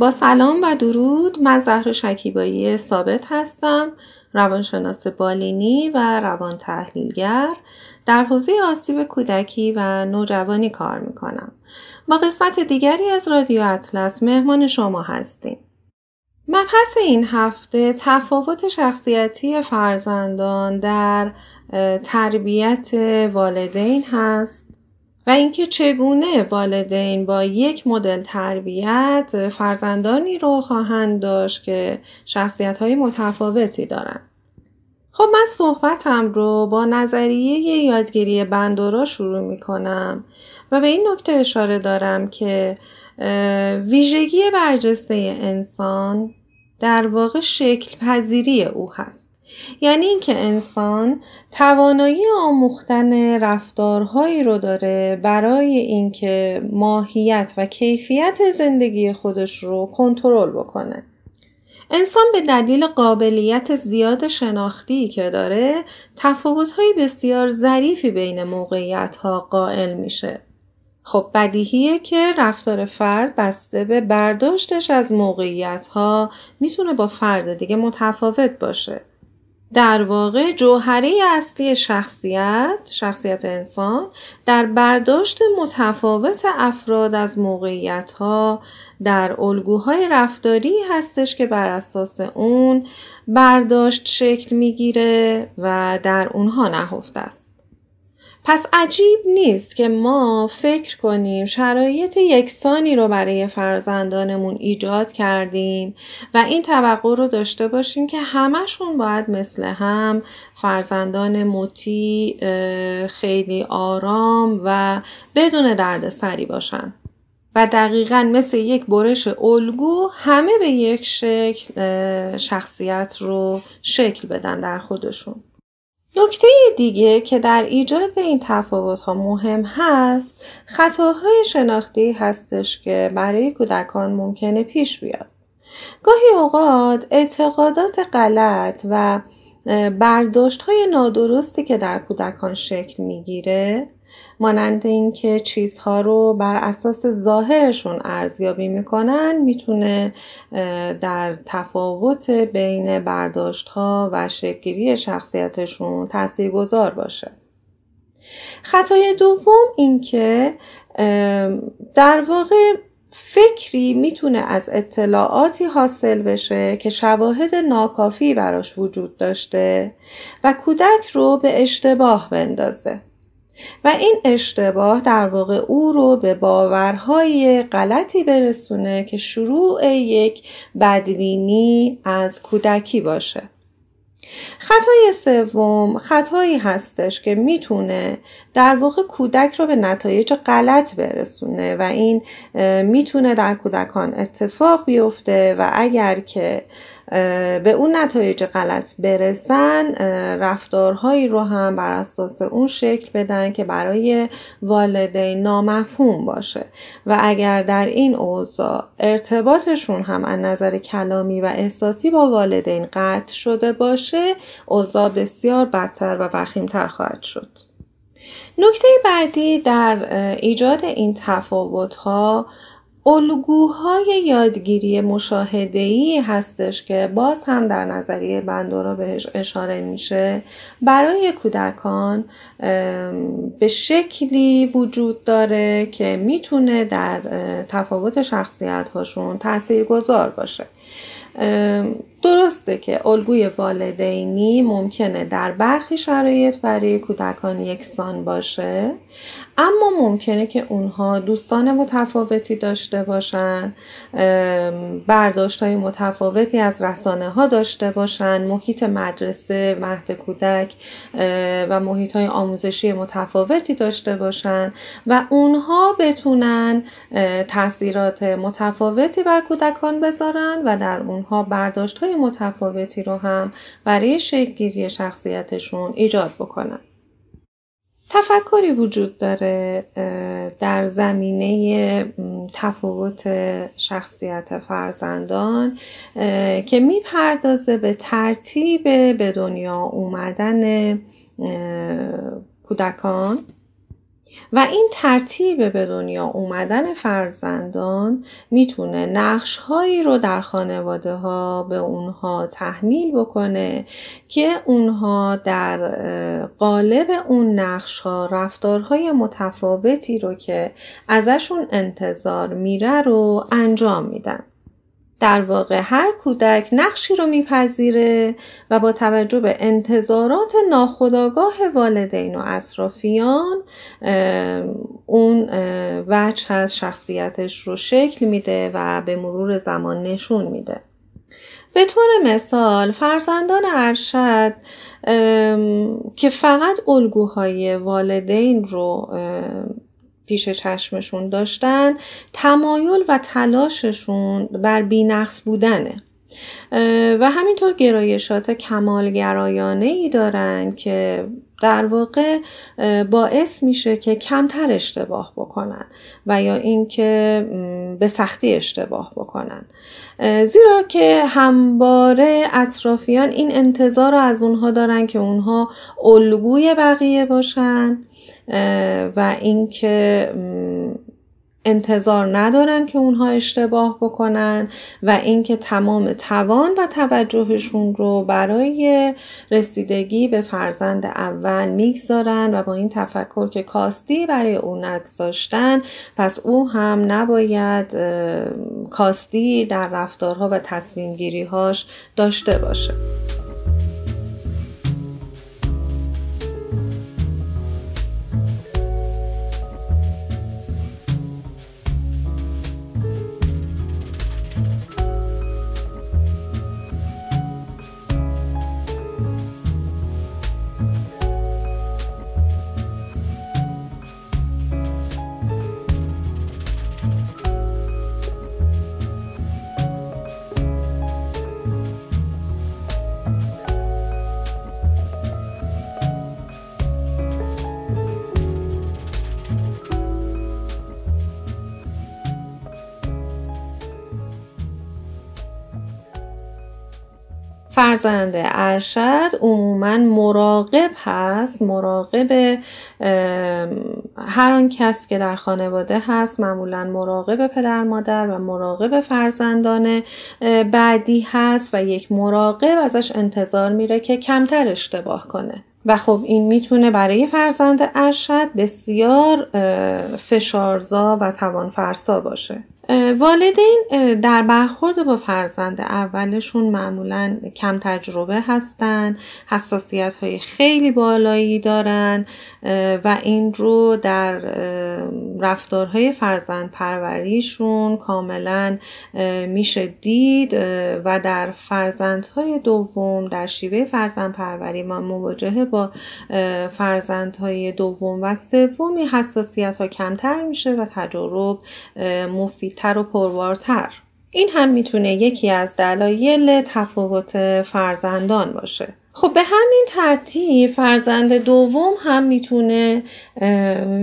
با سلام و درود. من زهر شکیبایی ثابت هستم روانشناس بالینی و روان تحلیلگر. در حوزه آسیب کودکی و نوجوانی کار می‌کنم. با قسمت دیگری از رادیو اطلس مهمان شما هستیم. مبحث این هفته تفاوت شخصیتی فرزندان در تربیت والدین هست. و اینکه چگونه والدین با یک مدل تربیت فرزندانی رو خواهند داشت که شخصیت های متفاوتی دارند. خب من صحبتم رو با نظریه یادگیری بندورا شروع می کنم و به این نکته اشاره دارم که ویژگی برجسته انسان در واقع شکل پذیری او هست. یعنی اینکه انسان توانایی آموختن رفتارهایی رو داره برای اینکه ماهیت و کیفیت زندگی خودش رو کنترل بکنه. انسان به دلیل قابلیت زیاد شناختی که داره تفاوت‌های بسیار ظریفی بین موقعیت‌ها قائل میشه. خب بدیهیه که رفتار فرد بسته به برداشتش از موقعیت‌ها می‌تونه با فرد دیگه متفاوت باشه. در واقع جوهره اصلی شخصیت شخصیت انسان در برداشت متفاوت افراد از موقعیت ها در الگوهای رفتاری هستش که بر اساس اون برداشت شکل می‌گیره و در اونها نهفته است. پس عجیب نیست که ما فکر کنیم شرایط یکسانی رو برای فرزندانمون ایجاد کردیم و این توقع رو داشته باشیم که همشون باید مثل هم فرزندان مطیع خیلی آرام و بدون دردسری باشن. و دقیقا مثل یک برش الگو همه به یک شکل شخصیت رو شکل بدن در خودشون. نکته دیگه که در ایجاد این تفاوت ها مهم هست خطاهای شناختی هستش که برای کودکان ممکنه پیش بیاد. گاهی اوقات اعتقادات غلط و برداشت های نادرستی که در کودکان شکل می‌گیره مانند اینکه چیزها رو بر اساس ظاهرشون ارزیابی می‌کنن می‌تونه در تفاوت بین برداشت ها و شکلی شخصیتشون تاثیرگذار باشه. خطای دوم اینکه در واقع فکری می‌تونه از اطلاعاتی حاصل بشه که شواهد ناکافی براش وجود داشته و کودک رو به اشتباه بندازه. و این اشتباه در واقع او رو به باورهای غلطی برسونه که شروع یک بدبینی از کودکی باشه. خطای سوم خطایی هستش که می‌تونه در واقع کودک رو به نتایج غلط برسونه و این می‌تونه در کودکان اتفاق بیفته و اگر که به اون نتایج غلط برسن رفتارهایی رو هم بر اساس اون شکل بدن که برای والدین نامفهوم باشه. و اگر در این اوضاع ارتباطشون هم از نظر کلامی و احساسی با والدین قطع شده باشه اوضاع بسیار بدتر و وخیمتر خواهد شد. نکته بعدی در ایجاد این تفاوت ها الگوهای یادگیری مشاهده‌ای هستش که باز هم در نظریه بندورا بهش اشاره میشه. برای کودکان به شکلی وجود داره که می‌تونه در تفاوت شخصیت هاشون تأثیر گذار باشه. درسته که الگوی والدینی ممکنه در برخی شرایط برای کودکان یکسان باشه اما ممکنه که اونها دوستان متفاوتی داشته باشن برداشت های متفاوتی از رسانه ها داشته باشن محیط مدرسه مهد کودک و محیط های آموزشی متفاوتی داشته باشن و اونها بتونن تاثیرات متفاوتی بر کودکان بذارن و در اونها برداشت های متفاوتی رو هم برای شکلگیری شخصیتشون ایجاد بکنن. تفکری وجود داره در زمینه تفاوت شخصیت فرزندان که می‌پردازه به ترتیب به دنیا اومدن کودکان. و این ترتیب به دنیا اومدن فرزندان می‌تونه نقش هایی رو در خانواده ها به اونها تحمیل بکنه که اونها در قالب اون نقش ها رفتارهای متفاوتی رو که ازشون انتظار میره رو انجام میدن. در واقع هر کودک نقشی رو میپذیره و با توجه به انتظارات ناخودآگاه والدین و اطرافیان اون وجه از شخصیتش رو شکل میده و به مرور زمان نشون میده. به طور مثال فرزندان ارشد که فقط الگوهای والدین رو پیش چشمشون داشتن تمایل و تلاششون بر بینقص بودنه. و همینطور گرایشات کمالگرایانه ای دارن که در واقع باعث میشه که کمتر اشتباه بکنن و یا اینکه به سختی اشتباه بکنن. زیرا که همواره اطرافیان این انتظار رو از اونها دارن که اونها الگوی بقیه باشن و اینکه انتظار ندارن که اونها اشتباه بکنن و اینکه تمام توان و توجهشون رو برای رسیدگی به فرزند اول می‌گذارن و با این تفکر که کاستی برای او نگذاشتن پس او هم نباید کاستی در رفتارها و تصمیم گیریهاش داشته باشه. فرزند ارشد عموما مراقب هست مراقب هر آن کس که در خانواده هست معمولا مراقب پدر مادر و مراقب فرزندان بعدی هست و یک مراقب ازش انتظار میره که کمتر اشتباه کنه. و خب این می‌تونه برای فرزند ارشد بسیار فشارزا و توانفرسا باشه. والدین در برخورد با فرزند اولشون معمولا کم تجربه هستن حساسیت های خیلی بالایی دارن و این رو در رفتارهای فرزند پروریشون کاملا میشه دید و در فرزندهای دوم در شیوه فرزند پروری ما مواجهه با فرزندهای دوم و سومی حساسیت ها کمتر میشه و تجرب مفید تر و پروارتر این هم می‌تونه یکی از دلایل تفاوت فرزندان باشه. خب به همین ترتیب فرزند دوم هم می‌تونه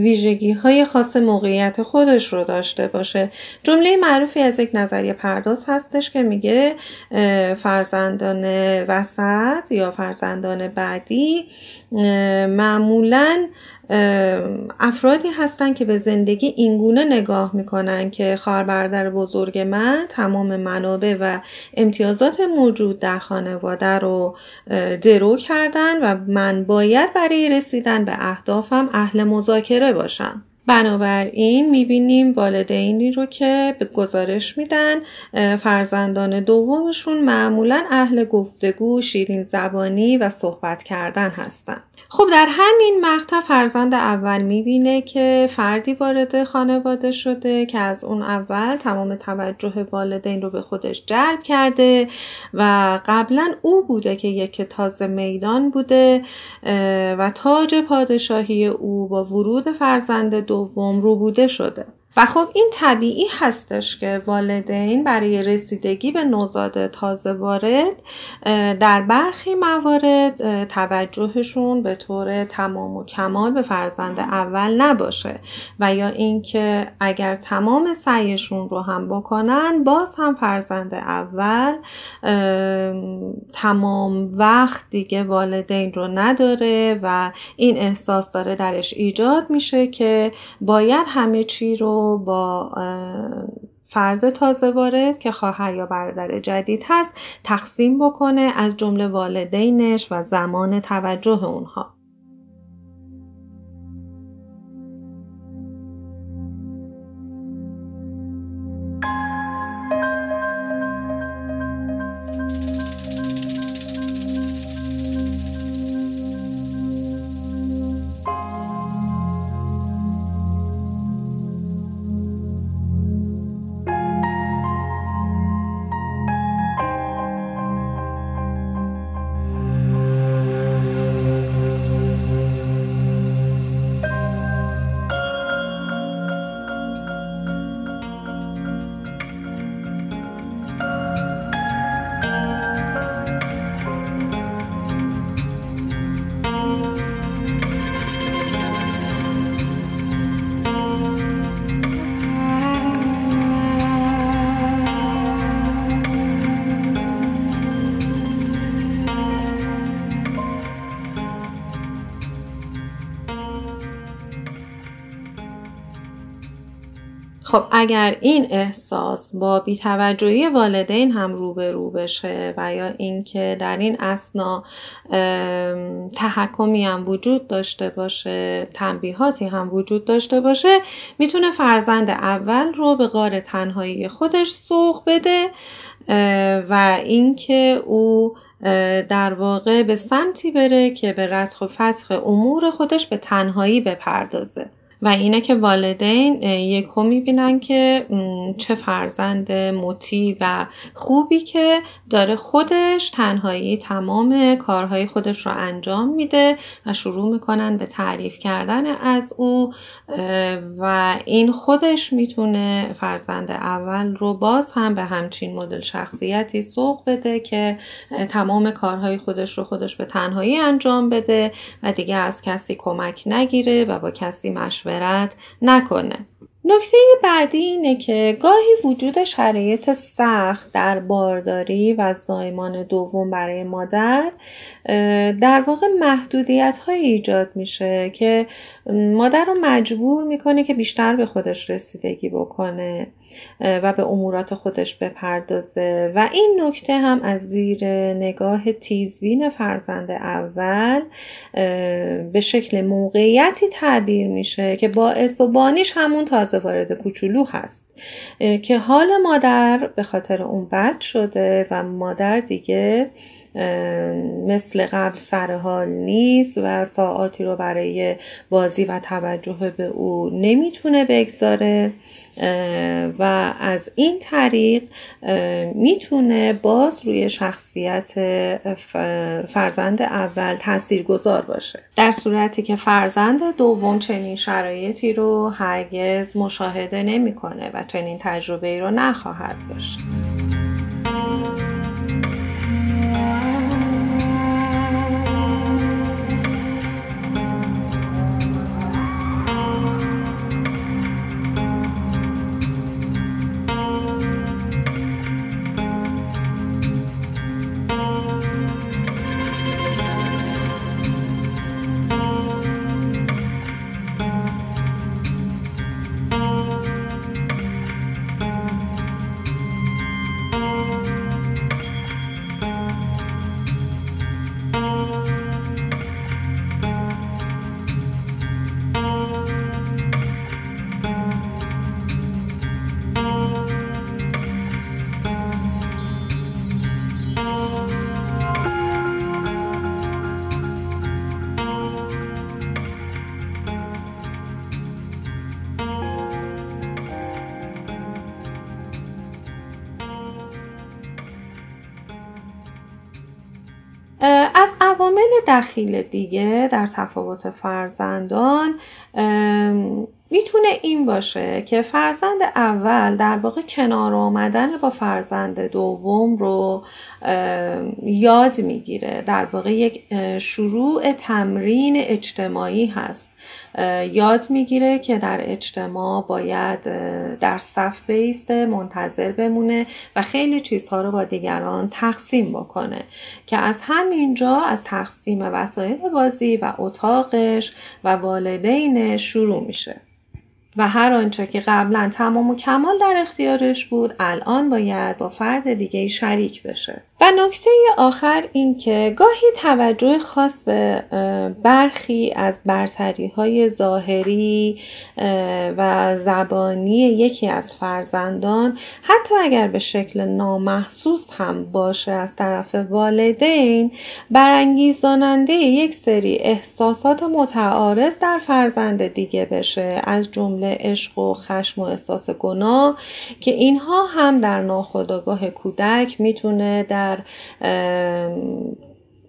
ویژگی های خاص موقعیت خودش رو داشته باشه. جمله معروفی از یک نظریه پرداز هستش که میگه فرزندان وسط یا فرزندان بعدی معمولا افرادی هستند که به زندگی اینگونه نگاه می‌کنن که خواهر بزرگ من تمام منابع و امتیازات موجود در خانواده رو درو کردن و من باید برای رسیدن به اهدافم اهل مذاکره باشم بنابراین می‌بینیم والدینی رو که به گزارش میدن فرزندان دومشون معمولا اهل گفتگو، شیرین زبانی و صحبت کردن هستن. خب در همین مقطع فرزند اول می‌بینه که فردی وارد خانواده شده که از اون اول تمام توجه والدین رو به خودش جلب کرده و قبلا او بوده که یک تازه میدان بوده و تاج پادشاهی او با ورود فرزند دوم رو بوده شده. و خب این طبیعی هستش که والدین برای رسیدگی به نوزاد تازه وارد در برخی موارد توجهشون به طور تمام و کمال به فرزند اول نباشه و یا اینکه اگر تمام سعیشون رو هم بکنن باز هم فرزند اول تمام وقت دیگه والدین رو نداره و این احساس داره درش ایجاد میشه که باید همه چی رو با فرد تازه وارد که خواهر یا برادر جدید هست تقسیم بکنه از جمله والدینش و زمان توجه اونها. خب اگر این احساس با بیتوجهی والدین هم روبرو بشه و یا اینکه در این اسنا تحکمی هم وجود داشته باشه تنبیهاتی هم وجود داشته باشه می‌تونه فرزند اول رو به غار تنهایی خودش سوق بده و اینکه او در واقع به سمتی بره که به رتخ و فسخ امور خودش به تنهایی بپردازه. و اینه که والدین یکو می‌بینن که چه فرزند مطیع و خوبی که داره خودش تنهایی تمام کارهای خودش رو انجام میده و شروع می‌کنن به تعریف کردن از او و این خودش می‌تونه فرزند اول رو باز هم به همچین مدل شخصیتی سوق بده که تمام کارهای خودش رو خودش به تنهایی انجام بده و دیگه از کسی کمک نگیره و با کسی مشورت مشورت نکنه. نکته بعدی اینه که گاهی وجود شرایط سخت در بارداری و زایمان دوم برای مادر در واقع محدودیت های ایجاد میشه که مادر رو مجبور می‌کنه که بیشتر به خودش رسیدگی بکنه و به امورات خودش بپردازه. و این نکته هم از زیر نگاه تیزبین فرزند اول به شکل موقعیتی تعبیر میشه که باعث و همون تازه وارد کوچولو هست که حال مادر به خاطر اون بد شده و مادر دیگه مثل قبل سر حال نیست و ساعاتی رو برای بازی و توجه به او نمی‌تونه بگذاره و از این طریق می‌تونه باز روی شخصیت فرزند اول تأثیر گذار باشه در صورتی که فرزند دوم چنین شرایطی رو هرگز مشاهده نمی‌کنه و چنین تجربه ای رو نخواهد داشت. دخیل دیگه در تفاوت فرزندان می‌تونه این باشه که فرزند اول در واقع کنار آمدن با فرزند دوم رو یاد می‌گیره. در واقع یک شروع تمرین اجتماعی هست. یاد می‌گیره که در اجتماع باید در صف بیسته منتظر بمونه و خیلی چیزها رو با دیگران تقسیم بکنه که از همینجا از تقسیم وسایل بازی و اتاقش و والدین شروع میشه. و هر آنچه که قبلا تمام و کمال در اختیارش بود الان باید با فرد دیگه شریک بشه. و نکته آخر این که گاهی توجه خاص به برخی از برتری های ظاهری و زبانی یکی از فرزندان حتی اگر به شکل نامحسوس هم باشه از طرف والدین برانگیزاننده یک سری احساسات متعارض در فرزند دیگه بشه. از جمله عشق و خشم و احساس گناه که اینها هم در ناخودآگاه کودک می‌تونه در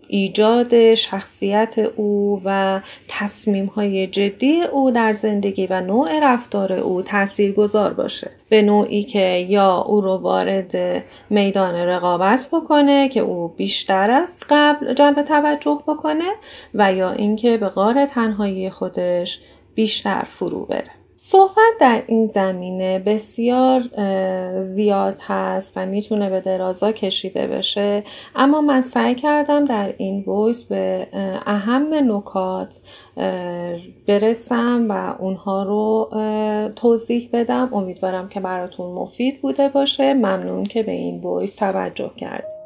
ایجاد شخصیت او و تصمیم های جدی او در زندگی و نوع رفتار او تأثیر گذار باشه. به نوعی که یا او رو وارد میدان رقابت بکنه که او بیشتر از قبل جلب توجه بکنه و یا اینکه به غار تنهایی خودش بیشتر فرو بره. صحبت در این زمینه بسیار زیاد هست و می‌تونه به درازا کشیده بشه. اما من سعی کردم در این ویس به اهم نکات برسم و اونها رو توضیح بدم. امیدوارم که براتون مفید بوده باشه. ممنون که به این ویس توجه کرد